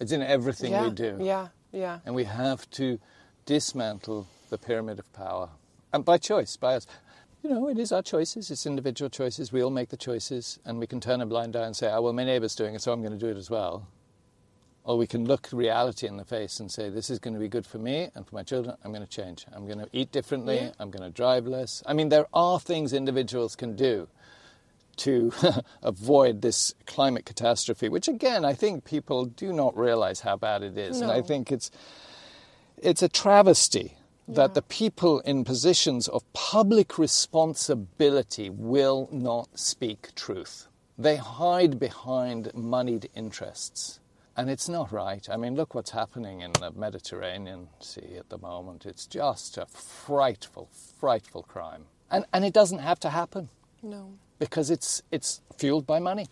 It's in everything yeah, we do. Yeah, yeah. And we have to dismantle the pyramid of power. And by choice, by us. You know, it is our choices, it's individual choices. We all make the choices, and we can turn a blind eye and say, oh, well, my neighbour's doing it, so I'm going to do it as well. Or we can look reality in the face and say, this is going to be good for me and for my children. I'm going to change. I'm going to eat differently. Yeah. I'm going to drive less. I mean, there are things individuals can do to *laughs* avoid this climate catastrophe, which again, I think people do not realize how bad it is. And I think it's, it's a travesty that the people in positions of public responsibility will not speak truth. They hide behind moneyed interests. And it's not right. I mean, look what's happening in the Mediterranean Sea at the moment. It's just a frightful, frightful crime. And, and it doesn't have to happen No. because it's, it's fueled by money.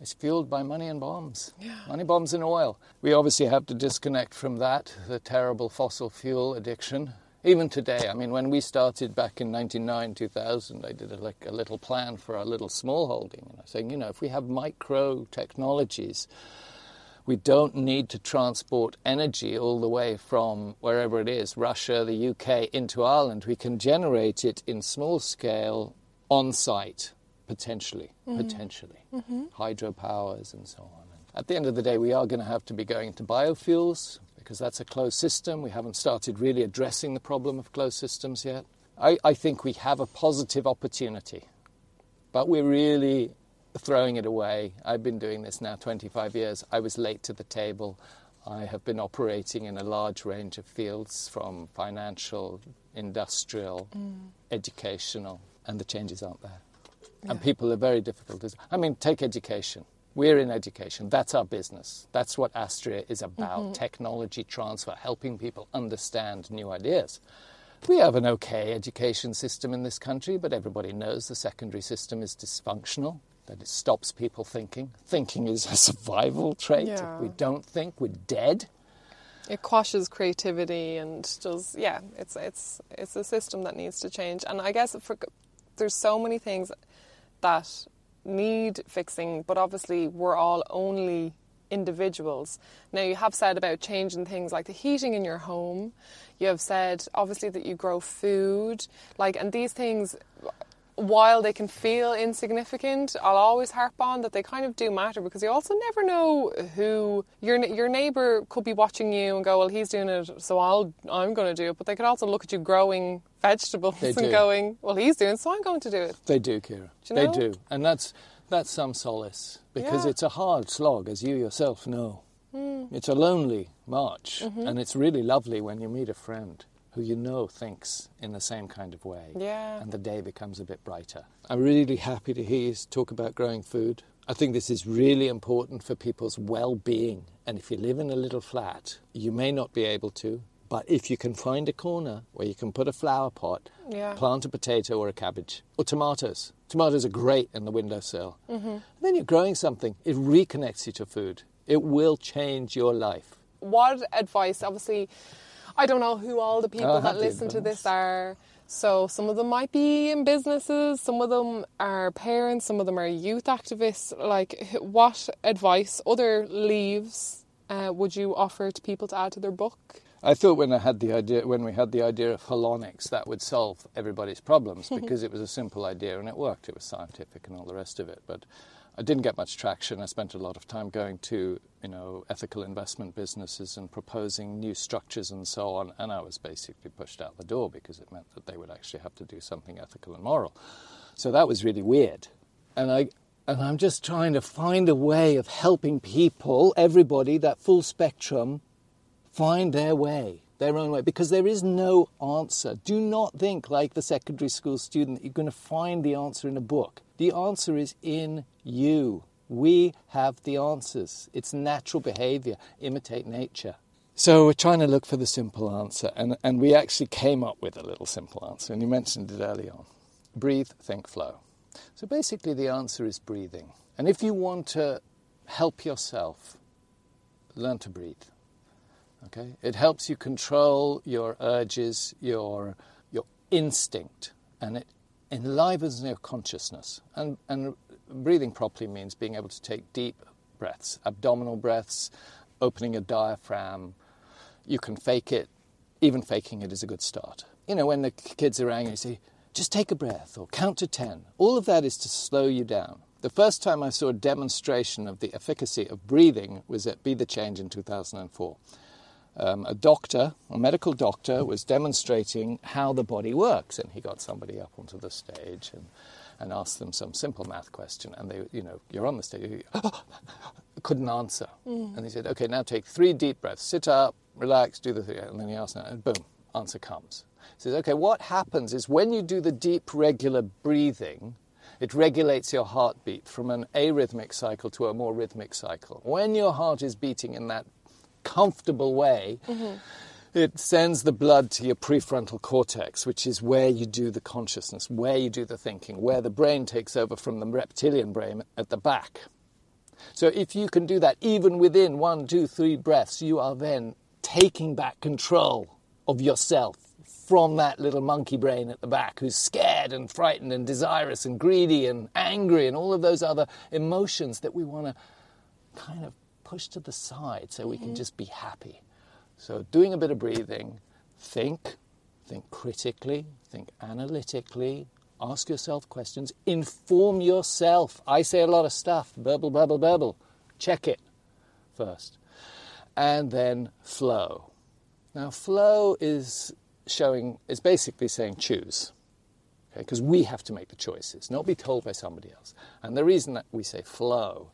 It's fueled by money and bombs. Yeah. Money, bombs, and oil. We obviously have to disconnect from that, the terrible fossil fuel addiction. Even today, I mean, when we started back in 99, 2000, I did a, like a little plan for our little small holding. And I was saying, you know, if we have micro technologies, we don't need to transport energy all the way from wherever it is, Russia, the UK, into Ireland. We can generate it in small scale on site, potentially, mm-hmm. potentially. Mm-hmm. Hydropowers and so on. At the end of the day, we are going to have to be going to biofuels because that's a closed system. We haven't started really addressing the problem of closed systems yet. I, I think we have a positive opportunity, but we're really throwing it away. I've been doing this now 25 years. I was late to the table. I have been operating in a large range of fields from financial, industrial, mm. educational, and the changes aren't there. Yeah. And people are very difficult. I mean, take education. We're in education. That's our business. That's what Astræa is about mm-hmm. technology transfer, helping people understand new ideas. We have an okay education system in this country, but everybody knows the secondary system is dysfunctional, that it stops people thinking. Thinking is a survival trait. Yeah. If we don't think, we're dead. It quashes creativity and just yeah, it's it's it's a system that needs to change. And I guess for, there's so many things that need fixing, but obviously we're all only individuals. Now, you have said about changing things like the heating in your home. You have said, obviously, that you grow food. Like, and these things, while they can feel insignificant, I'll always harp on that they kind of do matter because you also never know who your your neighbor could be watching you and go, well, he's doing it, so I'll I'm going to do it. But they could also look at you growing vegetables they *laughs* and do. going, well, he's doing, so I'm going to do it. They do, Kira. Do you know? They do, and that's that's some solace because yeah. it's a hard slog, as you yourself know. Mm. It's a lonely march, mm-hmm. and it's really lovely when you meet a friend who you know thinks in the same kind of way. Yeah. And the day becomes a bit brighter. I'm really happy to hear you talk about growing food. I think this is really important for people's well being. And if you live in a little flat, you may not be able to. But if you can find a corner where you can put a flower pot, yeah. plant a potato or a cabbage, or tomatoes. Tomatoes are great in the windowsill. Mm-hmm. then you're growing something, it reconnects you to food. It will change your life. What advice, obviously, I don't know who all the people oh, that listen to this are. So some of them might be in businesses, some of them are parents, some of them are youth activists. Like, what advice, other leaves, uh, would you offer to people to add to their book? I thought when I had the idea, when we had the idea of holonics, that would solve everybody's problems *laughs* because it was a simple idea and it worked. It was scientific and all the rest of it. But I didn't get much traction. I spent a lot of time going to, you know, ethical investment businesses and proposing new structures and so on. And I was basically pushed out the door because it meant that they would actually have to do something ethical and moral. So that was really weird. And I, and I'm just trying to find a way of helping people, everybody, that full spectrum, find their way, their own way, because there is no answer. Do not think like the secondary school student that you're going to find the answer in a book. The answer is in you. We have the answers. It's natural behavior. Imitate nature. So we're trying to look for the simple answer, and, and we actually came up with a little simple answer, and you mentioned it early on. Breathe, think, flow. So basically, the answer is breathing. And if you want to help yourself, learn to breathe. Okay? It helps you control your urges, your, your instinct, and it enlivens your consciousness. And, and breathing properly means being able to take deep breaths, abdominal breaths, opening a diaphragm. You can fake it. Even faking it is a good start. You know, when the kids are angry, you say, just take a breath or count to 10. All of that is to slow you down. The first time I saw a demonstration of the efficacy of breathing was at Be the Change in 2004 um, a doctor, a medical doctor, was demonstrating how the body works, and he got somebody up onto the stage and, and asked them some simple math question, and they, you know, you're on the stage, *gasps* couldn't answer, mm. and he said, okay, now take three deep breaths, sit up, relax, do the thing, and then he asked, and boom, answer comes. He says, okay, what happens is when you do the deep, regular breathing, it regulates your heartbeat from an arrhythmic cycle to a more rhythmic cycle. When your heart is beating in that comfortable way, mm-hmm. it sends the blood to your prefrontal cortex, which is where you do the consciousness, where you do the thinking, where the brain takes over from the reptilian brain at the back. So if you can do that even within one, two, three breaths, you are then taking back control of yourself from that little monkey brain at the back who's scared and frightened and desirous and greedy and angry and all of those other emotions that we want to kind of push to the side so we can mm-hmm. just be happy. So, doing a bit of breathing, think, think critically, think analytically, ask yourself questions, inform yourself. I say a lot of stuff, burble, burble, burble. Check it first. And then flow. Now, flow is showing, is basically saying choose. Because we have to make the choices, not be told by somebody else. And the reason that we say flow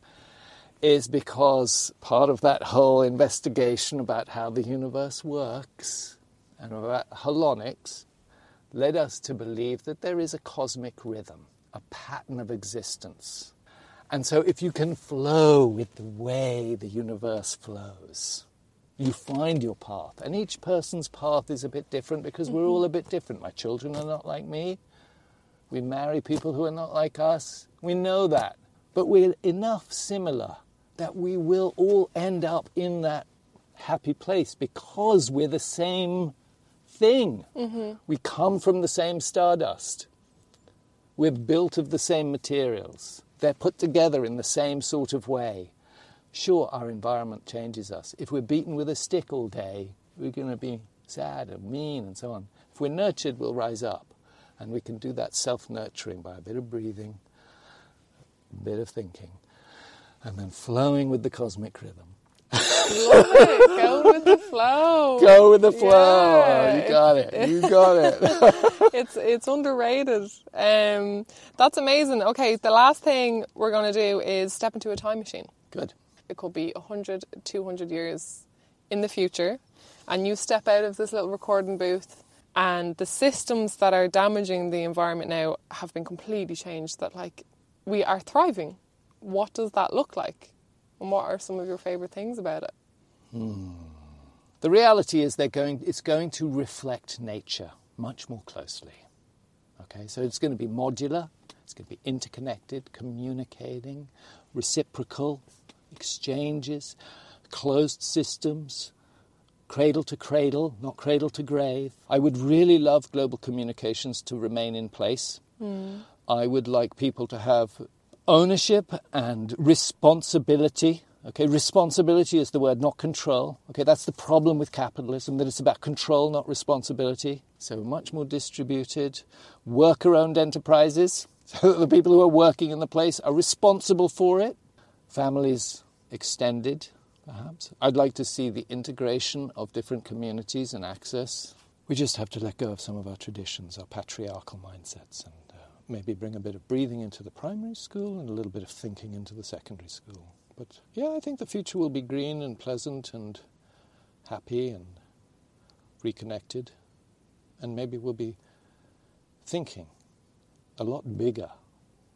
is because part of that whole investigation about how the universe works and about holonics led us to believe that there is a cosmic rhythm, a pattern of existence. And so, if you can flow with the way the universe flows, you find your path. And each person's path is a bit different because we're all a bit different. My children are not like me. We marry people who are not like us. We know that. But we're enough similar that we will all end up in that happy place because we're the same thing. Mm-hmm. We come from the same stardust. We're built of the same materials. They're put together in the same sort of way. Sure, our environment changes us. If we're beaten with a stick all day, we're going to be sad and mean and so on. If we're nurtured, we'll rise up. And we can do that self nurturing by a bit of breathing, a bit of thinking, and then flowing with the cosmic rhythm. Love it. Go with the *laughs* flow. Go with the flow. Yeah. You got it. You got it. *laughs* it's it's underrated. Um, that's amazing. Okay, the last thing we're going to do is step into a time machine. Good. It could be 100, 200 years in the future, and you step out of this little recording booth, and the systems that are damaging the environment now have been completely changed. That like we are thriving. What does that look like? And what are some of your favorite things about it? Hmm. The reality is they're going, it's going to reflect nature much more closely. Okay, so it's going to be modular, it's going to be interconnected, communicating, reciprocal, exchanges, closed systems, cradle to cradle, not cradle to grave. I would really love global communications to remain in place. Hmm. I would like people to have ownership and responsibility. Okay, responsibility is the word, not control. Okay, that's the problem with capitalism, that it's about control, not responsibility. So much more distributed, worker-owned enterprises, *laughs* so that the people who are working in the place are responsible for it. Families extended, perhaps. I'd like to see the integration of different communities and access. We just have to let go of some of our traditions, our patriarchal mindsets, and maybe bring a bit of breathing into the primary school and a little bit of thinking into the secondary school. But yeah, I think the future will be green and pleasant and happy and reconnected. And maybe we'll be thinking a lot bigger.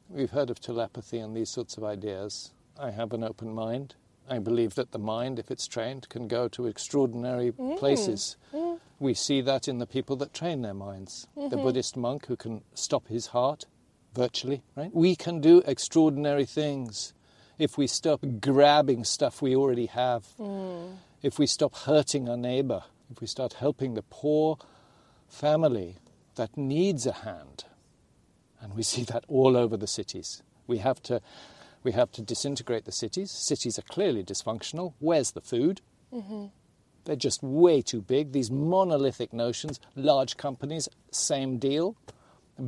We've heard of telepathy and these sorts of ideas. I have an open mind. I believe that the mind, if it's trained, can go to extraordinary mm. places. Mm. We see that in the people that train their minds. The mm-hmm. Buddhist monk who can stop his heart virtually, right? We can do extraordinary things if we stop grabbing stuff we already have, mm. if we stop hurting our neighbor, if we start helping the poor family that needs a hand. And we see that all over the cities. We have to, we have to disintegrate the cities. Cities are clearly dysfunctional. Where's the food? Mm-hmm. They're just way too big. These monolithic notions, large companies, same deal,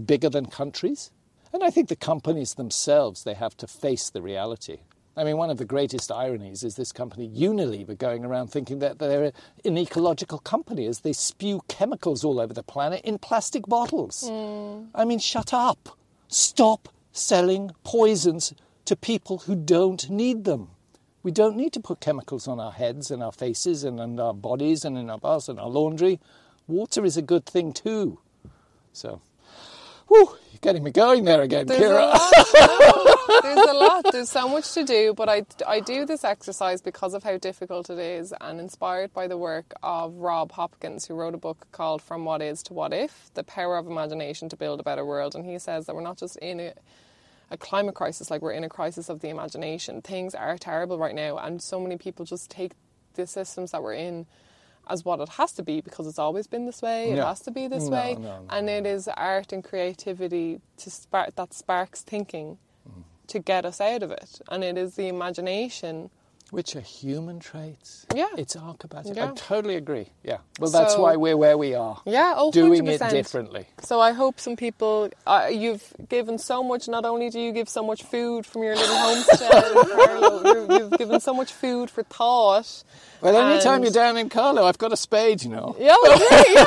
bigger than countries. And I think the companies themselves, they have to face the reality. I mean, one of the greatest ironies is this company Unilever going around thinking that they're an ecological company as they spew chemicals all over the planet in plastic bottles. Hmm. I mean, shut up. Stop selling poisons to people who don't need them. We don't need to put chemicals on our heads and our faces and on our bodies and in our baths and our laundry. Water is a good thing too. So, whew, you're getting me going there again, There's Kira. a lot. There's a lot. There's so much to do, but I, I do this exercise because of how difficult it is and inspired by the work of Rob Hopkins, who wrote a book called From What Is to What If The Power of Imagination to Build a Better World. And he says that we're not just in a, a climate crisis, like we're in a crisis of the imagination. Things are terrible right now, and so many people just take the systems that we're in as what it has to be because it's always been this way. It No. has to be this No, way, no, no, and it is art and creativity to spark that sparks thinking Mm. to get us out of it, and it is the imagination. Which are human traits. Yeah. It's archetypal. Yeah. I totally agree. Yeah. Well, that's So- why we're where we are. Yeah, oh, Doing 100%. it differently. So I hope some people. Uh, you've given so much. Not only do you give so much food from your little homestead, *laughs* you've given so much food for thought. Well, anytime And- you're down in Carlow, I've got a spade, you know. Yeah, well, great, yeah.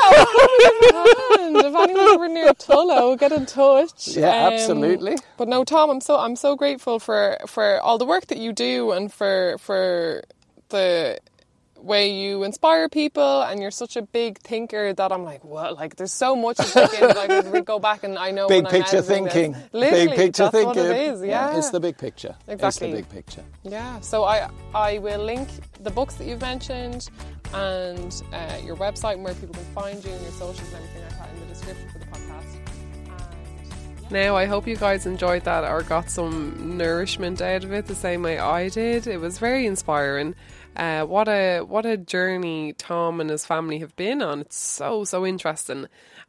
well, if anyone's ever near Tullow, get in touch. Yeah, Um, absolutely. But no, Tom, I'm so I'm so grateful for for all the work that you do and for for the way you inspire people and you're such a big thinker that I'm like, what? Like, there's so much to take in. Like, we go back and I know Big when I'm picture thinking. Literally, Big picture that's thinking. what it is. Yeah, It's the big picture. Exactly. It's the big picture. Yeah, so I I will link the books that you've mentioned and uh, your website and where people can find you and your socials and everything like that in the description for the podcast. Now I hope you guys enjoyed that or got some nourishment out of it the same way I did. It was very inspiring. Uh, what a what a journey Tom and his family have been on. It's so so interesting.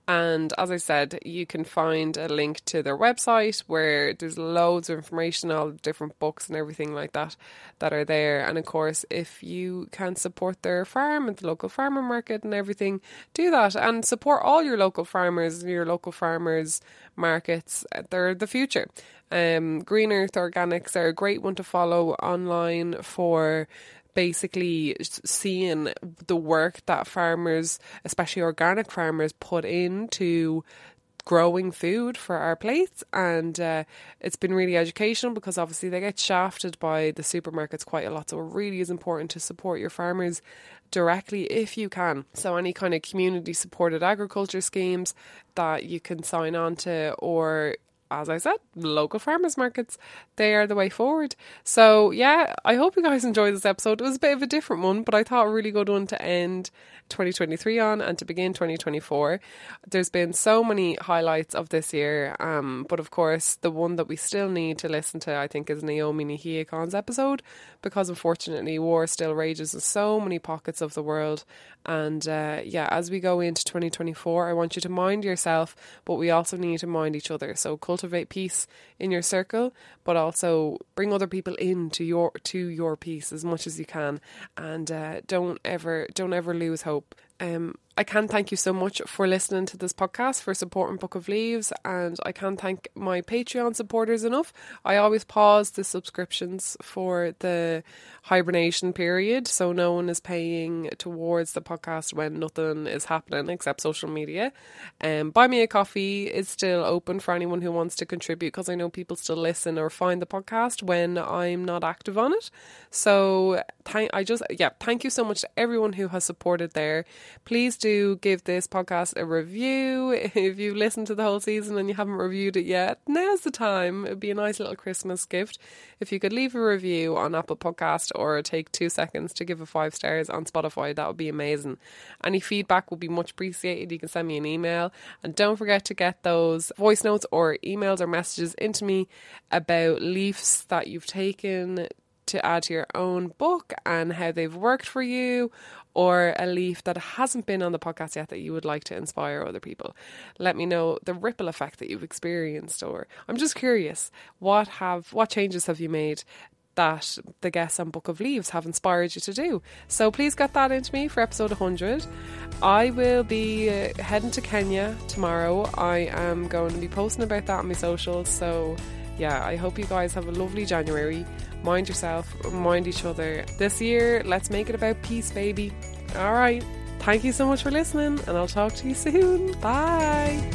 And as I said, you can find a link to their website where there's loads of information, all the different books and everything like that that are there. And of course, if you can support their farm at the local farmer market and everything, do that and support all your local farmers, and your local farmers markets. They're the future. Um, Green Earth Organics are a great one to follow online for basically seeing the work that farmers, especially organic farmers, put into growing food for our plates. And uh, it's been really educational because obviously they get shafted by the supermarkets quite a lot. So it really is important to support your farmers directly if you can. So any kind of community supported agriculture schemes that you can sign on to or as I said, local farmers markets, they are the way forward. So, yeah, I hope you guys enjoyed this episode. It was a bit of a different one, but I thought a really good one to end 2023 on and to begin 2024. There's been so many highlights of this year, um, but of course, the one that we still need to listen to, I think, is Naomi Nahia Khan's episode because unfortunately, war still rages in so many pockets of the world. And uh, yeah, as we go into 2024, I want you to mind yourself, but we also need to mind each other. So cultivate peace in your circle, but also bring other people into your to your peace as much as you can, and uh, don't ever don't ever lose hope. Um, I can thank you so much for listening to this podcast, for supporting Book of Leaves, and I can't thank my Patreon supporters enough. I always pause the subscriptions for the hibernation period, so no one is paying towards the podcast when nothing is happening except social media. Um, Buy Me a Coffee is still open for anyone who wants to contribute because I know people still listen or find the podcast when I'm not active on it. So I just yeah, thank you so much to everyone who has supported there. Please do give this podcast a review. *laughs* If you've listened to the whole season and you haven't reviewed it yet, now's the time. It'd be a nice little Christmas gift. If you could leave a review on Apple Podcast or take two seconds to give a five stars on Spotify, that would be amazing. Any feedback would be much appreciated. You can send me an email. And don't forget to get those voice notes or emails or messages into me about leafs that you've taken to add to your own book and how they've worked for you, or a leaf that hasn't been on the podcast yet that you would like to inspire other people. Let me know the ripple effect that you've experienced, or I'm just curious what have what changes have you made that the guests on Book of Leaves have inspired you to do. So please get that into me for episode 100. I will be uh, heading to Kenya tomorrow. I am going to be posting about that on my socials. So yeah, I hope you guys have a lovely January. Mind yourself, mind each other. This year, let's make it about peace, baby. All right. Thank you so much for listening, and I'll talk to you soon. Bye.